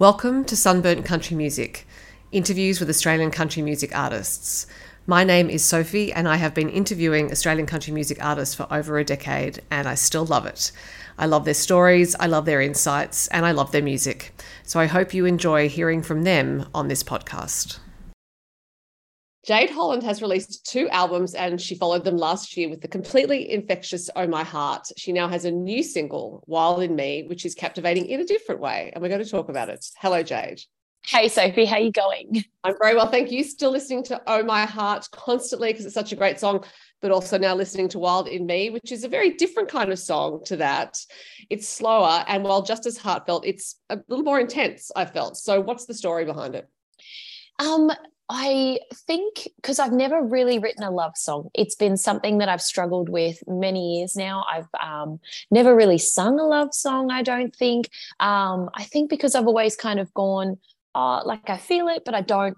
Welcome to Sunburnt Country Music, interviews with Australian country music artists. My name is Sophie, and I have been interviewing Australian country music artists for over a decade, and I still love it. I love their stories, I love their insights, and I love their music. So I hope you enjoy hearing from them on this podcast. Jade Holland has released two albums and she followed them last year with the completely infectious Oh My Heart. She now has a new single, Wild in Me, which is captivating in a different way. And we're going to talk about it. Hello, Jade. Hey, Sophie, how are you going? I'm very well. Thank you. Still listening to Oh My Heart constantly because it's such a great song, but also now listening to Wild in Me, which is a very different kind of song to that. It's slower. And while just as heartfelt, it's a little more intense, I felt. So, what's the story behind it? Um, I think because I've never really written a love song, it's been something that I've struggled with many years now. I've um, never really sung a love song, I don't think. Um, I think because I've always kind of gone, oh, like I feel it, but I don't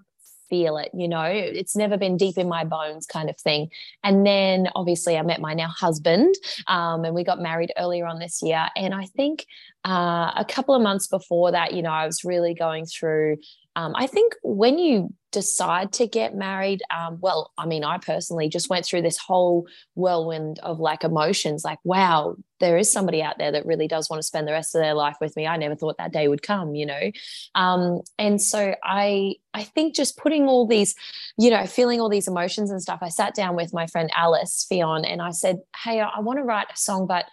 feel it, you know, it's never been deep in my bones kind of thing. And then obviously I met my now husband um, and we got married earlier on this year. And I think uh, a couple of months before that, you know, I was really going through um, I think when you decide to get married, um, well, I mean, I personally just went through this whole whirlwind of like emotions like, wow, there is somebody out there that really does want to spend the rest of their life with me. I never thought that day would come, you know? Um, and so I, I think just putting all these, you know, feeling all these emotions and stuff, I sat down with my friend Alys Ffion and I said, hey, I want to write a song, but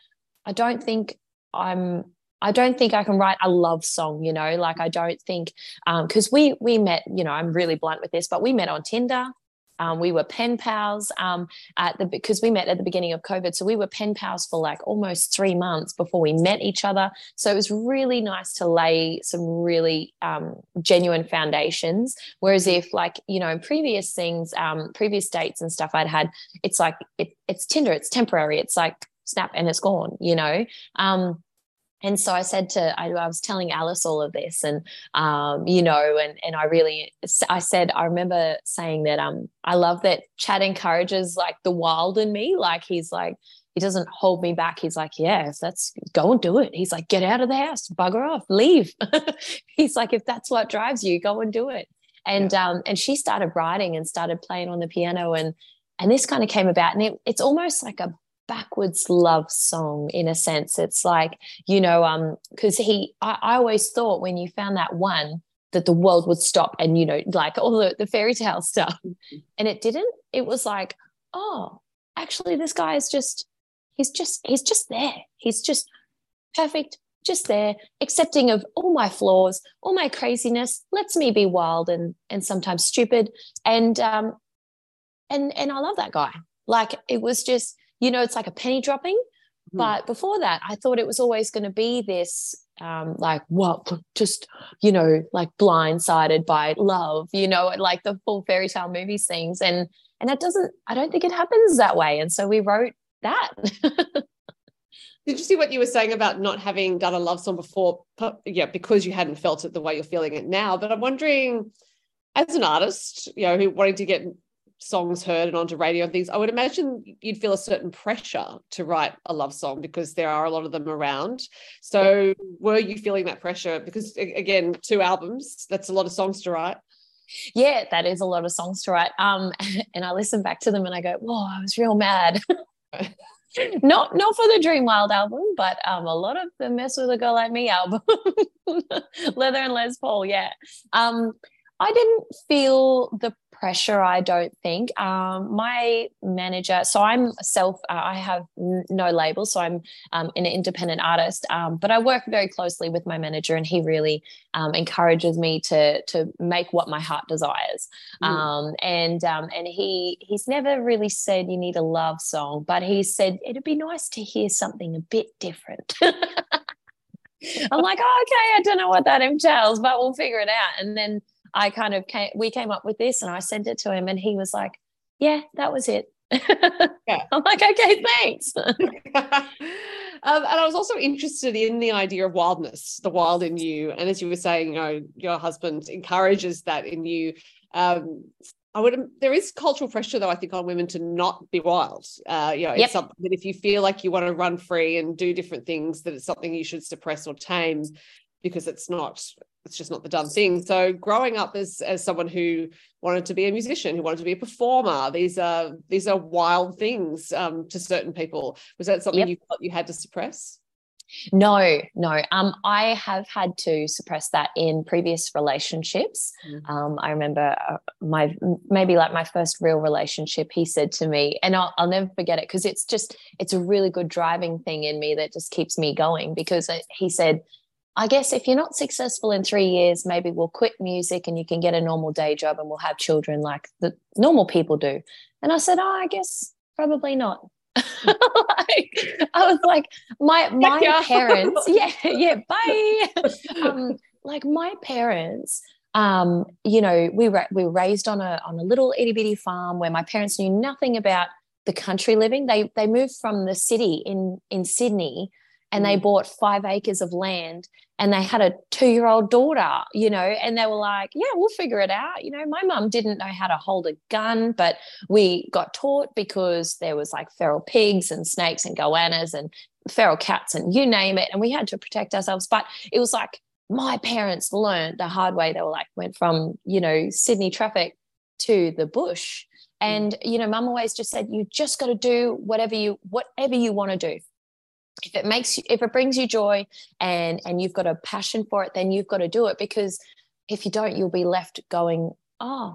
I don't think I'm I don't think I can write a love song, you know, like I don't think because um, we we met, you know, I'm really blunt with this, but we met on Tinder. Um, we were pen pals um, at the because we met at the beginning of COVID, so we were pen pals for like almost three months before we met each other. So it was really nice to lay some really um, genuine foundations. Whereas if like you know previous things, um, previous dates and stuff I'd had, it's like it, it's Tinder, it's temporary, it's like snap and it's gone, you know. And so I said to I, I, was telling Alys all of this, and um, you know, and and I really I said I remember saying that um I love that Chad encourages like the wild in me, like he's like he doesn't hold me back. He's like, yeah, if that's go and do it. He's like, get out of the house, bugger off, leave. he's like, if that's what drives you, go and do it. And yeah. um and she started writing and started playing on the piano and and this kind of came about and it, it's almost like a backwards love song in a sense. It's like you know um because he I, I always thought when you found that one that the world would stop and you know like all the, the fairy tale stuff. And it didn't. It was like oh actually this guy is just he's just he's just there. He's just perfect just there accepting of all my flaws all my craziness. Lets me be wild and and sometimes stupid. And um and and i love that guy. Like it was just you know, it's like a penny dropping. Mm. But before that, I thought it was always going to be this um, like what just you know like blindsided by love you know like the full fairy tale movies things and and that doesn't i don't think it happens that way. And so we wrote that. Did you see what you were saying about not having done a love song before? Yeah because you hadn't felt it the way you're feeling it now. But i'm wondering as an artist you know who wanting to get songs heard and onto radio and things, I would imagine you'd feel a certain pressure to write a love song because there are a lot of them around. So, were you feeling that pressure? Because, again, two albums, that's a lot of songs to write. Yeah, that is a lot of songs to write. Um, and I listen back to them and I go, whoa, I was real mad. not not for the Dream Wild album, but um, a lot of the Mess with a Girl Like Me album, Leather and Les Paul. Yeah, um, I didn't feel the pressure i don't think um, my manager so i'm self uh, i have n- no label so i'm um, an independent artist um, but i work very closely with my manager and he really um, encourages me to to make what my heart desires mm. and um, and he he's never really said you need a love song but he said it'd be nice to hear something a bit different I'm like, oh, okay, I don't know what that entails, but we'll figure it out. And then I kind of came, we came up with this and I sent it to him and he was like, yeah, that was it. yeah. I'm like, okay, thanks. um, and I was also interested in the idea of wildness, the wild in you. And as you were saying, you know, your husband encourages that in you. Um, I would. There is cultural pressure, though. I think on women to not be wild. Uh, you know, it's something that if you feel like you want to run free and do different things, that it's something you should suppress or tame because it's not it's just not the done thing. So growing up as as someone who wanted to be a musician, who wanted to be a performer, these are these are wild things um, to certain people. Was that something yep. you felt you had to suppress? No, no. Um, I have had to suppress that in previous relationships. Mm-hmm. Um, I remember uh, my maybe like my first real relationship. He said to me, and I'll, I'll never forget it because it's just it's a really good driving thing in me that just keeps me going. Because uh, he said, I guess if you're not successful in three years, maybe we'll quit music and you can get a normal day job and we'll have children like the normal people do. And I said, oh, I guess probably not. like, I was like, my my yeah. parents, yeah, yeah, bye. um, like my parents, um, you know, we were we were raised on a on a little itty bitty farm where my parents knew nothing about the country living. They they moved from the city in in Sydney and they mm. bought five acres of land and they had a two year old daughter, you know, and they were like, yeah, we'll figure it out. You know, my mum didn't know how to hold a gun, but we got taught because there was like feral pigs and snakes and goannas and feral cats and you name it. And we had to protect ourselves. But it was like my parents learned the hard way. They were like, went from, you know, Sydney traffic to the bush. Mm. And, you know, mum always just said, you just got to do whatever you, whatever you want to do if it makes you if it brings you joy and and you've got a passion for it then you've got to do it because if you don't you'll be left going oh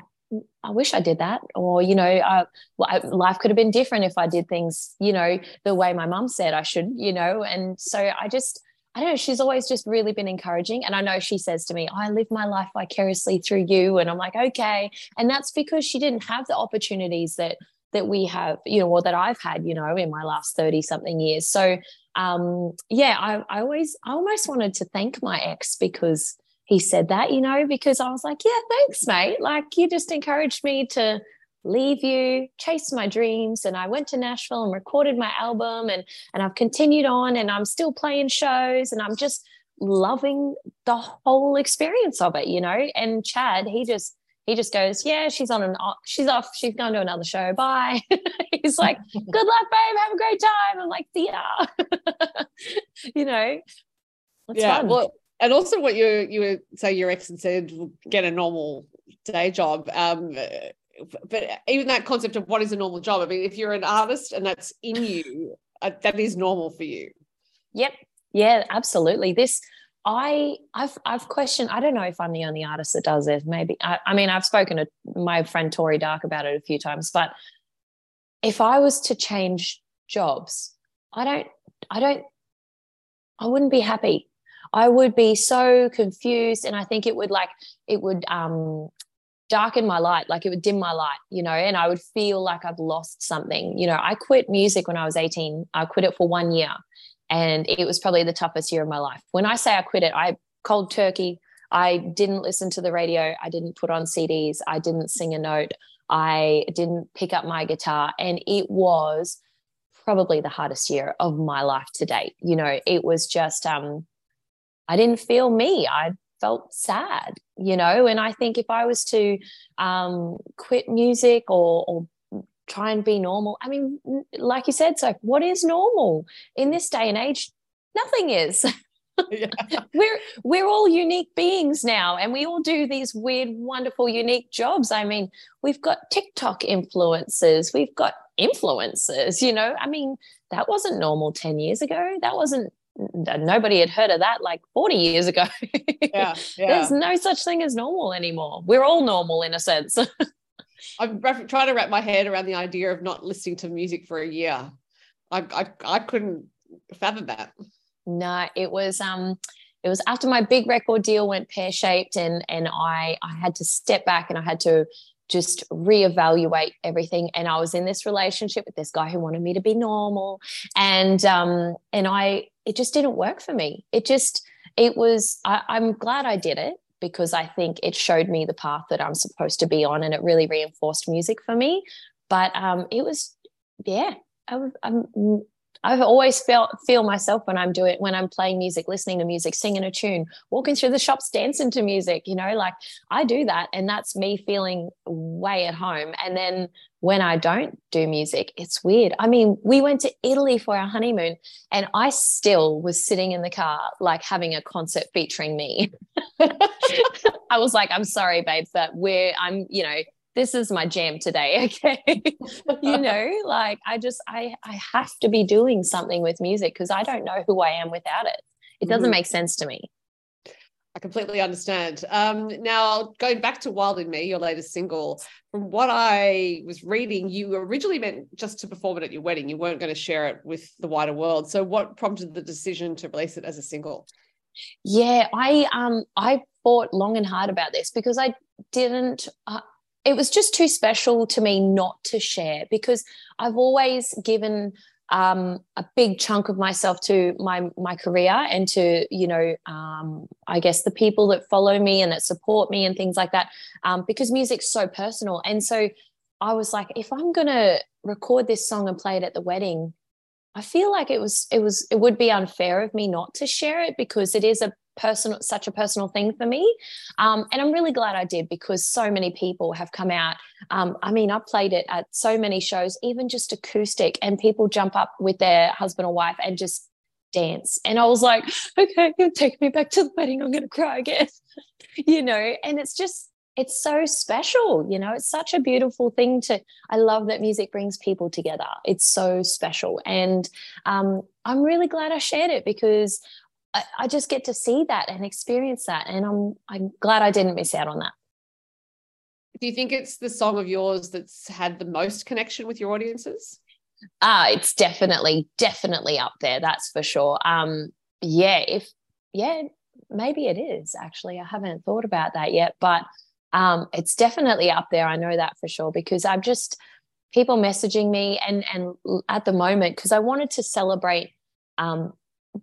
I wish I did that, or you know, I, life could have been different if I did things, you know, the way my mum said I should, you know. And so I just, I don't know. She's always just really been encouraging, and I know she says to me, "I live my life vicariously through you," and I'm like, okay, and that's because she didn't have the opportunities that that we have, you know, or that I've had, you know, in my last 30 something years. So um, yeah, I, I always, I almost wanted to thank my ex because he said that, you know, because I was like, yeah, thanks, mate. Like you just encouraged me to leave you, chase my dreams. And I went to Nashville and recorded my album and, and I've continued on and I'm still playing shows and I'm just loving the whole experience of it, you know. And Chad, he just he just goes, "Yeah, she's on an she's off. She's going to another show. Bye." He's like, "Good luck, babe. Have a great time." I'm like, "See ya." you know. yeah. Fun. Well, and also what you you were say your ex had said, get a normal day job. Um, but even that concept of what is a normal job. I mean, if you're an artist and that's in you, uh, that is normal for you. Yep. Yeah, absolutely. This I I've I've questioned. I don't know if I'm the only artist that does this. Maybe I, I mean I've spoken to my friend Tori Darke about it a few times. But if I was to change jobs, I don't I don't I wouldn't be happy. I would be so confused, and I think it would like it would um darken my light like it would dim my light you know and i would feel like i've lost something you know i quit music when i was 18 i quit it for one year and it was probably the toughest year of my life. When I say I quit it, I cold turkey. I didn't listen to the radio. I didn't put on CDs. I didn't sing a note. I didn't pick up my guitar. And it was probably the hardest year of my life to date. You know, it was just, um, I didn't feel me. I felt sad, you know. And I think if I was to um, quit music or, or try and be normal. I mean, like you said, so what is normal in this day and age? Nothing is. Yeah. we're we're all unique beings now and we all do these weird wonderful unique jobs i mean we've got tiktok influencers we've got influencers you know i mean that wasn't normal 10 years ago that wasn't nobody had heard of that like 40 years ago yeah, yeah. there's no such thing as normal anymore we're all normal in a sense I'm trying to wrap my head around the idea of not listening to music for a year. I, I, I couldn't fathom that. No, it was um it was after my big record deal went pear shaped and and I I had to step back and I had to just reevaluate everything and I was in this relationship with this guy who wanted me to be normal and um and I it just didn't work for me. It just it was I, I'm glad I did it because I think it showed me the path that I'm supposed to be on and it really reinforced music for me. But um, it was, yeah, I, I'm, I've always felt feel myself when I'm doing when I'm playing music, listening to music, singing a tune, walking through the shops, dancing to music. You know, like I do that, and that's me feeling way at home. And then when I don't do music, it's weird. I mean, we went to Italy for our honeymoon, and I still was sitting in the car like having a concert featuring me. I was like, I'm sorry, babe, but we're I'm you know this is my jam today okay you know like i just i i have to be doing something with music because i don't know who i am without it it doesn't mm-hmm. make sense to me I completely understand. Um, now, going back to Wild in Me, your latest single, from what I was reading, you originally meant just to perform it at your wedding. You weren't going to share it with the wider world. So, what prompted the decision to release it as a single? Yeah, I um I thought long and hard about this because I didn't. Uh, it was just too special to me not to share because I've always given um, a big chunk of myself to my my career and to you know um, I guess the people that follow me and that support me and things like that um, because music's so personal. And so I was like if I'm gonna record this song and play it at the wedding I feel like it was it was it would be unfair of me not to share it because it is a personal such a personal thing for me. Um, and i'm really glad i did because so many people have come out. Um, i mean i played it at so many shows even just acoustic and people jump up with their husband or wife and just dance. And i was like okay you take me back to the wedding. I'm going to cry again you know? And it's just it's so special you know? It's such a beautiful thing to i love that music brings people together. It's so special. And um, i'm really glad i shared it because I, I just get to see that and experience that. And I'm I'm glad I didn't miss out on that. Do you think it's the song of yours that's had the most connection with your audiences? Ah, uh, it's definitely, definitely up there. That's for sure. Um, yeah, if yeah, maybe it is actually. I haven't thought about that yet, but um, it's definitely up there. I know that for sure because I'm just people messaging me and and at the moment because I wanted to celebrate um,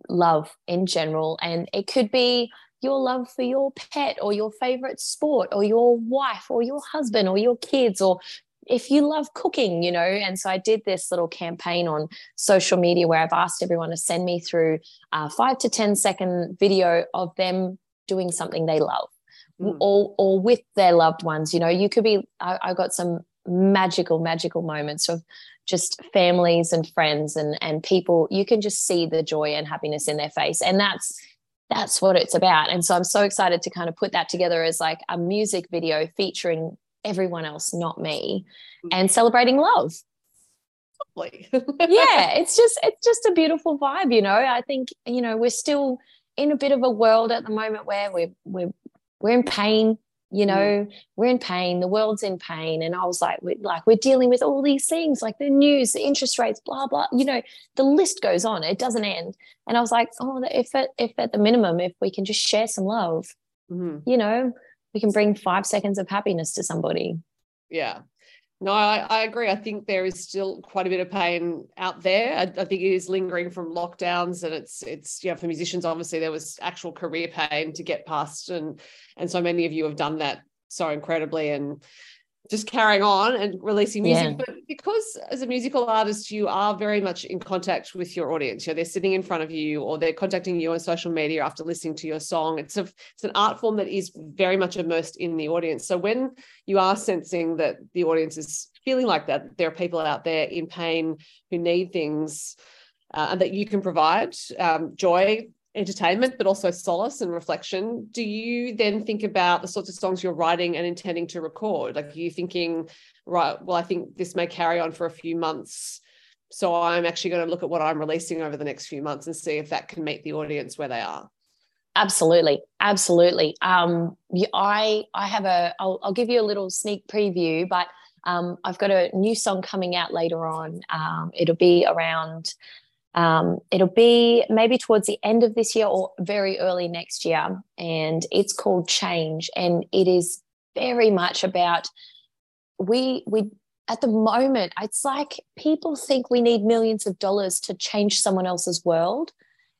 love in general. And it could be your love for your pet or your favorite sport or your wife or your husband or your kids or if you love cooking, you know. And so I did this little campaign on social media where I've asked everyone to send me through a five to ten second video of them doing something they love. Mm. Or, or with their loved ones, you know, you could be. I, I got some magical, magical moments of just families and friends and and people you can just see the joy and happiness in their face. And that's that's what it's about. And so i'm so excited to kind of put that together as like a music video featuring everyone else not me mm. and celebrating love. Yeah it's just it's just a beautiful vibe you know? I think you know we're still in a bit of a world at the moment where we're we're we're in pain you mm. know we're in pain the world's in pain. And i was like we're, like we're dealing with all these things like the news the interest rates blah blah you know the list goes on. It doesn't end. And i was like oh if at, if at the minimum if we can just share some love mm-hmm. you know we can bring five seconds of happiness to somebody. Yeah no, I, I, agree. I think there is still quite a bit of pain out there. I, I, think it is lingering from lockdowns, and it's it's you know for musicians obviously there was actual career pain to get past, and and so many of you have done that so incredibly, and just carrying on and releasing music. Yeah. But because as a musical artist, you are very much in contact with your audience. You know, they're sitting in front of you or they're contacting you on social media after listening to your song. It's a it's an art form that is very much immersed in the audience. So when you are sensing that the audience is feeling like that, there are people out there in pain who need things uh, and that you can provide um, joy, entertainment, but also solace and reflection. Do you then think about the sorts of songs you're writing and intending to record? Like, are you thinking, right, well, I think this may carry on for a few months. So I'm actually going to look at what I'm releasing over the next few months and see if that can meet the audience where they are. Absolutely, absolutely. Um, I I have a. I'll, I'll give you a little sneak preview, but um, I've got a new song coming out later on. Um, it'll be around um, it'll be maybe towards the end of this year or very early next year. And it's called Change. And it is very much about we, we, at the moment, it's like people think we need millions of dollars to change someone else's world.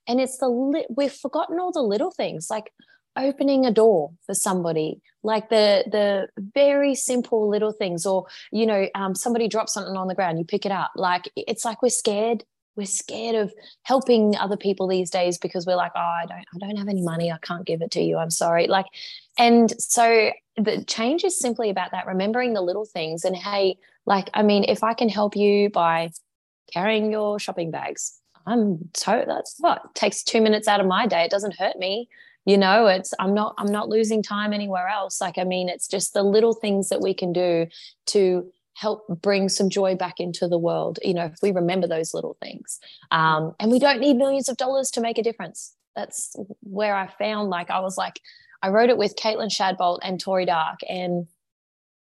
And it's the, li- we've forgotten all the little things like opening a door for somebody like the the very simple little things or you know um, somebody drops something on the ground you pick it up like it's like we're scared we're scared of helping other people these days because we're like oh i don't i don't have any money. I can't give it to you. I'm sorry. Like and so the change is simply about that remembering the little things. And hey like i mean if i can help you by carrying your shopping bags i'm so that's what takes two minutes out of my day. It doesn't hurt me. You know it's i'm not i'm not losing time anywhere else. Like i mean it's just the little things that we can do to help bring some joy back into the world you know if we remember those little things. Um, and we don't need millions of dollars to make a difference. That's where i found like i was like i wrote it with caitlyn shadbolt and tori darke and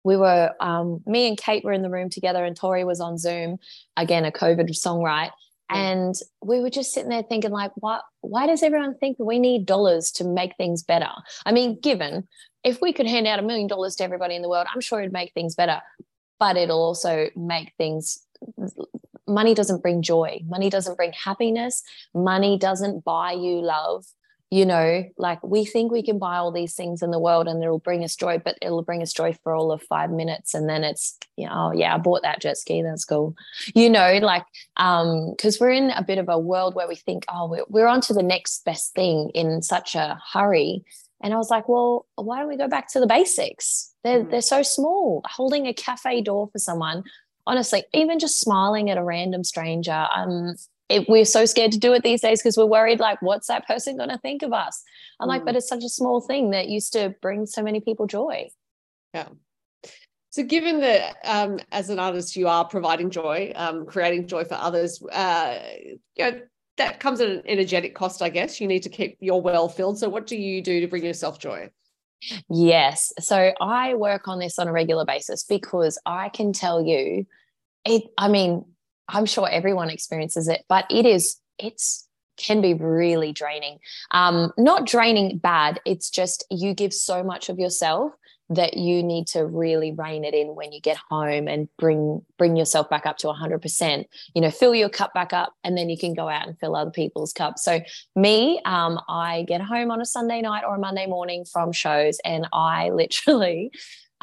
we were um, me and kate were in the room together and tori was on zoom again a covid song right and we were just sitting there thinking like what why does everyone think we need dollars to make things better? I mean given if we could hand out a million dollars to everybody in the world i'm sure it'd make things better but it'll also make things money doesn't bring joy. Money doesn't bring happiness. Money doesn't buy you love. You know like we think we can buy all these things in the world and it'll bring us joy but it'll bring us joy for all of five minutes and then it's you know oh yeah i bought that jet ski that's cool. You know like um because we're in a bit of a world where we think oh we're, we're on to the next best thing in such a hurry. And I was like, well, why don't we go back to the basics? They're, mm. they're so small. Holding a cafe door for someone, honestly, even just smiling at a random stranger. Um, it, we're so scared to do it these days because we're worried, like, what's that person going to think of us? I'm mm. like, but it's such a small thing that used to bring so many people joy. Yeah. So, given that um, as an artist you are providing joy, um, creating joy for others, uh, you know, that comes at an energetic cost, I guess. You need to keep your well filled. So, what do you do to bring yourself joy? Yes. So, I work on this on a regular basis because I can tell you, it, I mean, I'm sure everyone experiences it, but it is, it's, can be really draining. Um, not draining bad, it's just you give so much of yourself that you need to really rein it in when you get home and bring bring yourself back up to 100% you know fill your cup back up and then you can go out and fill other people's cups so me um, i get home on a sunday night or a monday morning from shows and i literally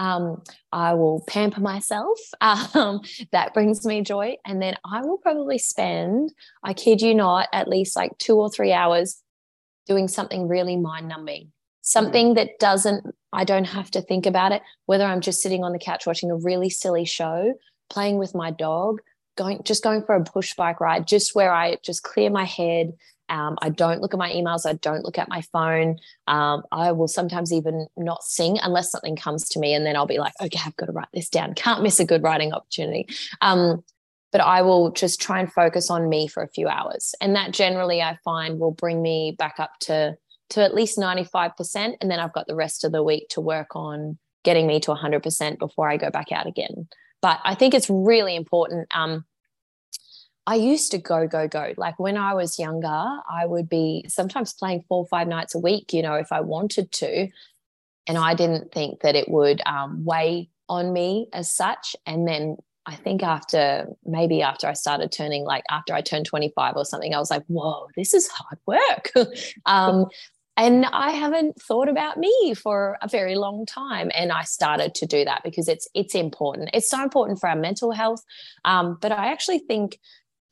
um, I will pamper myself. Um, that brings me joy. And then I will probably spend, I kid you not, at least like two or three hours doing something really mind numbing something that doesn't i don't have to think about it whether i'm just sitting on the couch watching a really silly show playing with my dog going just going for a push bike ride just where i just clear my head. Um, i don't look at my emails. I don't look at my phone. Um, i will sometimes even not sing unless something comes to me and then i'll be like okay i've got to write this down. Can't miss a good writing opportunity. Um, but I will just try and focus on me for a few hours. And that generally I find will bring me back up to to at least 95%. And then I've got the rest of the week to work on getting me to 100% before I go back out again. But I think it's really important. Um, I used to go, go, go. Like when I was younger, I would be sometimes playing four or five nights a week, you know, if I wanted to. And I didn't think that it would um, weigh on me as such. And then I think after maybe after I started turning like after I turned 25 or something, I was like, whoa, this is hard work. um, and i haven't thought about me for a very long time and i started to do that because it's it's important. It's so important for our mental health. Um, but i actually think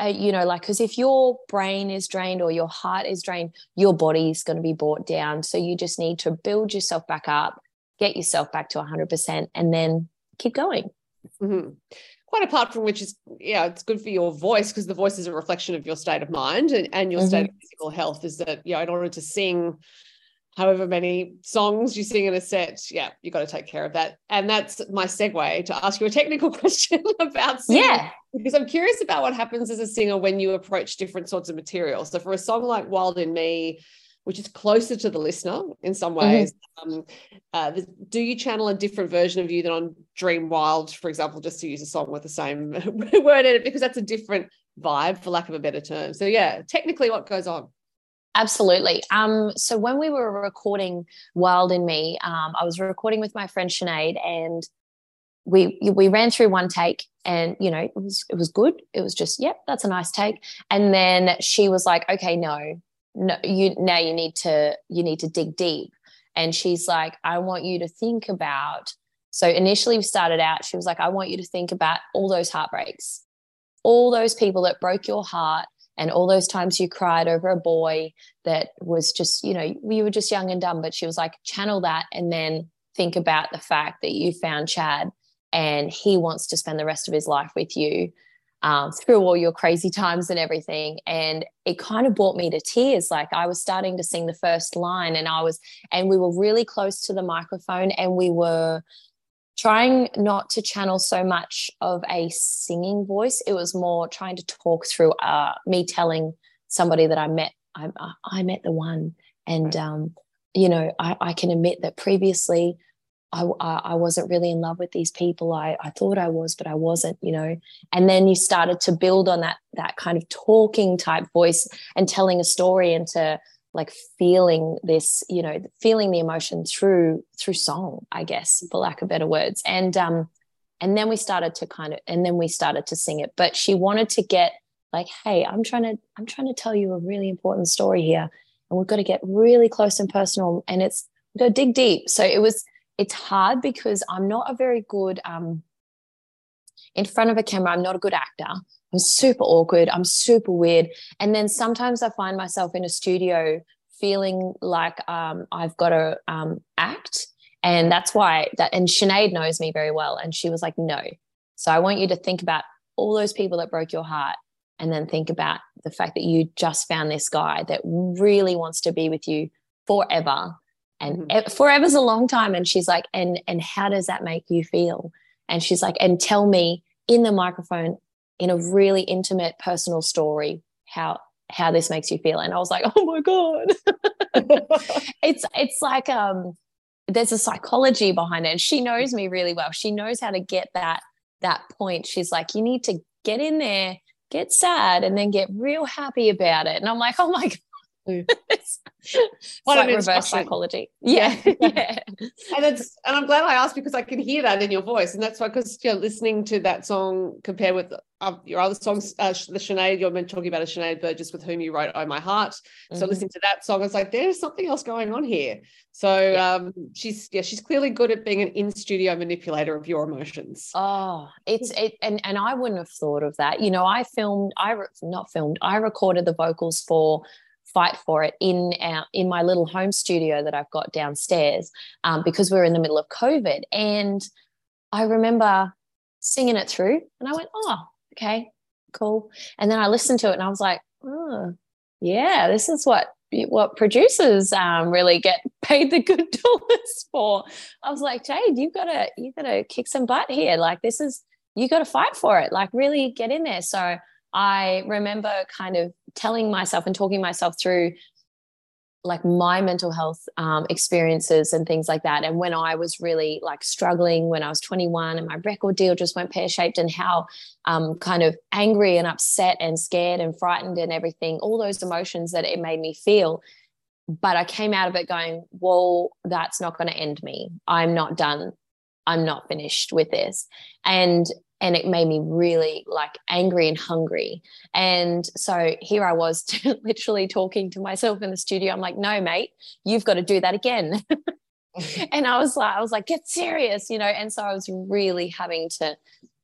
uh, you know like because if your brain is drained or your heart is drained your body is going to be brought down. So you just need to build yourself back up get yourself back to 100% and then keep going. Mm-hmm quite apart from which is yeah it's good for your voice because the voice is a reflection of your state of mind and, and your mm-hmm. state of physical health is that you know in order to sing however many songs you sing in a set yeah you got to take care of that. And that's my segue to ask you a technical question about singing. Yeah. Because i'm curious about what happens as a singer when you approach different sorts of material. So for a song like wild in me which is closer to the listener in some mm-hmm. ways. Mm-hmm. Um, uh, do you channel a different version of you than on Dream Wild, for example, just to use a song with the same word in it, because that's a different vibe, for lack of a better term. So, yeah, technically, what goes on? Absolutely. Um, so when we were recording Wild in Me, um, I was recording with my friend Sinead, and we we ran through one take, and you know it was it was good. It was just yep, that's a nice take. And then she was like, okay, no, no you now you need to you need to dig deep. And she's like i want you to think about so initially we started out she was like i want you to think about all those heartbreaks all those people that broke your heart and all those times you cried over a boy that was just you know you were just young and dumb. But she was like channel that and then think about the fact that you found chad and he wants to spend the rest of his life with you um, through all your crazy times and everything and it kind of brought me to tears like i was starting to sing the first line and i was and we were really close to the microphone and we were trying not to channel so much of a singing voice. It was more trying to talk through uh, me telling somebody that I met, I, I met the one. And, um, you know, I, I, can admit that previously I, I, wasn't really in love with these people. I, I thought I was, but I wasn't, you know. And then you started to build on that, that kind of talking type voice and telling a story and to, like feeling this you know feeling the emotion through through song i guess for lack of better words and um and then we started to kind of and then we started to sing it but she wanted to get like hey i'm trying to i'm trying to tell you a really important story here and we've got to get really close and personal and it's go dig deep so it was it's hard because i'm not a very good um in front of a camera i'm not a good actor I'm super awkward. I'm super weird. And then sometimes I find myself in a studio feeling like um, I've got to um, act. And that's why that, and Sinead knows me very well. And she was like, no. So I want you to think about all those people that broke your heart and then think about the fact that you just found this guy that really wants to be with you forever and mm-hmm. forever's a long time. And she's like and and how does that make you feel? And she's like and tell me in the microphone in a really intimate personal story how how this makes you feel. And i was like oh my god. It's it's like um there's a psychology behind it. And she knows me really well. She knows how to get that that point. She's like you need to get in there get sad and then get real happy about it. And i'm like oh my god it's, what like reverse psychology. Yeah. Yeah. yeah. And it's and I'm glad I asked because I can hear that in your voice. And that's why because you're listening to that song compared with uh, your other songs, uh, the Sinead, you're been talking about a Sinead Burgess with whom you wrote Oh My Heart. So mm-hmm. listening to that song, it's like there's something else going on here. So yeah. um she's yeah, she's clearly good at being an in-studio manipulator of your emotions. Oh, it's it and, and I wouldn't have thought of that. You know, I filmed, I re- not filmed, I recorded the vocals for fight for it in our in my little home studio that I've got downstairs um, because we are in the middle of COVID. And I remember singing it through, and I went, "Oh, okay, cool." And then I listened to it, and I was like, "Oh, yeah, this is what what producers um, really get paid the good dollars for." I was like, "Jade, you've got to you've got to kick some butt here. Like this is you got to fight for it. Like really get in there." So I remember kind of telling myself and talking myself through like my mental health um, experiences and things like that. And when I was really like struggling when I was 21 and my record deal just went pear shaped, and how um, kind of angry and upset and scared and frightened and everything, all those emotions that it made me feel. But I came out of it going, well, that's not going to end me. I'm not done. I'm not finished with this. And and it made me really like angry and hungry. And so here i was literally talking to myself in the studio. I'm like no mate you've got to do that again. And i was like i was like get serious you know? And so i was really having to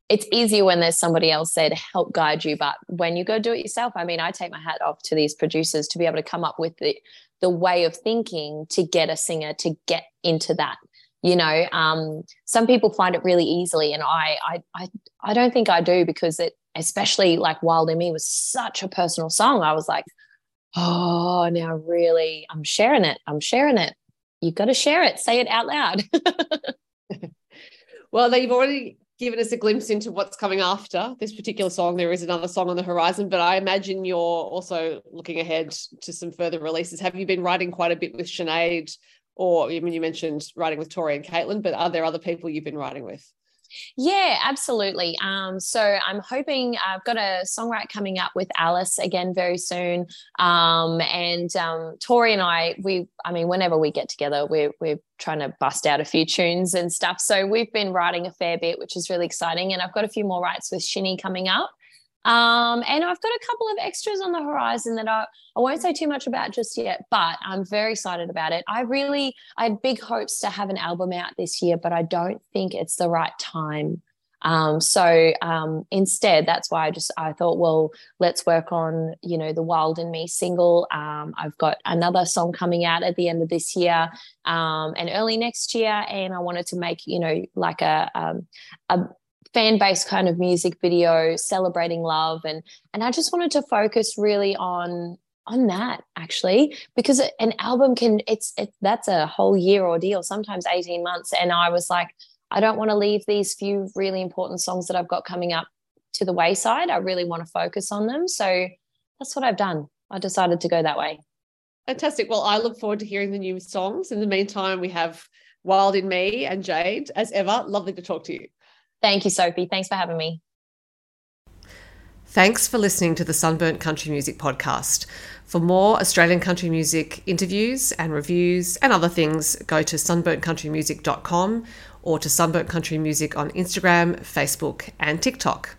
it's easier when there's somebody else there to help guide you but when you go do it yourself i mean i take my hat off to these producers to be able to come up with the the way of thinking to get a singer to get into that you know um, some people find it really easily and I, I i i don't think i do because it especially like wild in me was such a personal song. I was like oh now really i'm sharing it i'm sharing it. You've got to share it say it out loud. Well you've already given us a glimpse into what's coming after this particular song. There is another song on the horizon but i imagine you're also looking ahead to some further releases. Have you been writing quite a bit with Sinead or I mean, you mentioned writing with Tori and Caitlyn, but are there other people you've been writing with? Yeah, absolutely. Um, so I'm hoping I've got a songwrite coming up with Alys again very soon. Um, and um, Tori and I, we, I mean, whenever we get together, we're we're trying to bust out a few tunes and stuff. So we've been writing a fair bit, which is really exciting. And I've got a few more writes with Shinny coming up. Um, and I've got a couple of extras on the horizon that I, I won't say too much about just yet, but I'm very excited about it. I really, I had big hopes to have an album out this year, but I don't think it's the right time. Um, so um, instead, that's why I just I thought, well, let's work on you know the Wild in Me single. Um, I've got another song coming out at the end of this year um, and early next year, and I wanted to make you know like a um, a fan based kind of music video celebrating love and and I just wanted to focus really on on that actually because an album can it's it, that's a whole year ordeal sometimes 18 months and i was like i don't want to leave these few really important songs that i've got coming up to the wayside i really want to focus on them so that's what i've done. I decided to go that way. Fantastic. Well i look forward to hearing the new songs. In the meantime we have wild in me and jade as ever. Lovely to talk to you thank you sophie thanks for having me Thanks for listening to the Sunburnt Country Music Podcast. For more Australian country music interviews and reviews and other things, go to sunburntcountrymusic.com or to Sunburnt Country Music on Instagram, Facebook, and TikTok.